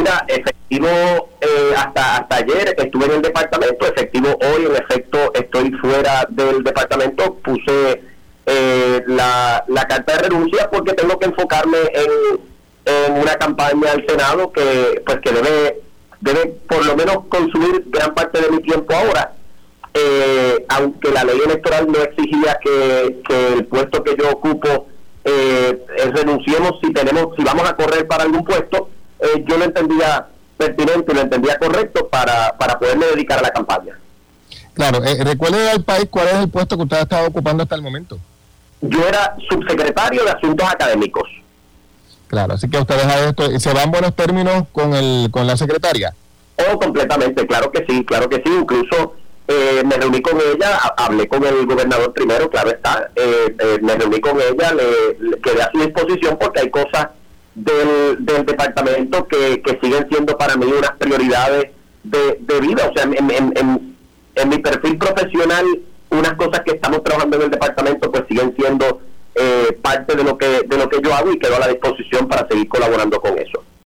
mira, efectivo eh, hasta hasta ayer estuve en el departamento, efectivo hoy en efecto estoy fuera del departamento, puse eh, la, carta de renuncia porque tengo que enfocarme en, en una campaña al Senado que pues que debe debe por lo menos consumir gran parte de mi tiempo ahora. Eh, aunque la ley electoral no exigía que, que el puesto que yo ocupo eh, renunciemos si tenemos si vamos a correr para algún puesto eh, yo lo entendía pertinente lo entendía correcto para, para poderme dedicar a la campaña. Claro eh, recuerde al país cuál es el puesto que usted ha estado ocupando hasta el momento yo era subsecretario de asuntos académicos. Claro así que usted deja esto se va en buenos términos con el con la secretaria oh completamente claro que sí claro que sí incluso eh, me reuní con ella, hablé con el gobernador primero, claro está, eh, eh, me reuní con ella, le, quedé a su disposición porque hay cosas del, del departamento que, que siguen siendo para mí unas prioridades de, de vida, o sea, en, en, en, mi perfil profesional, unas cosas que estamos trabajando en el departamento pues siguen siendo parte de lo que de lo que yo hago y quedo a la disposición para seguir colaborando con eso.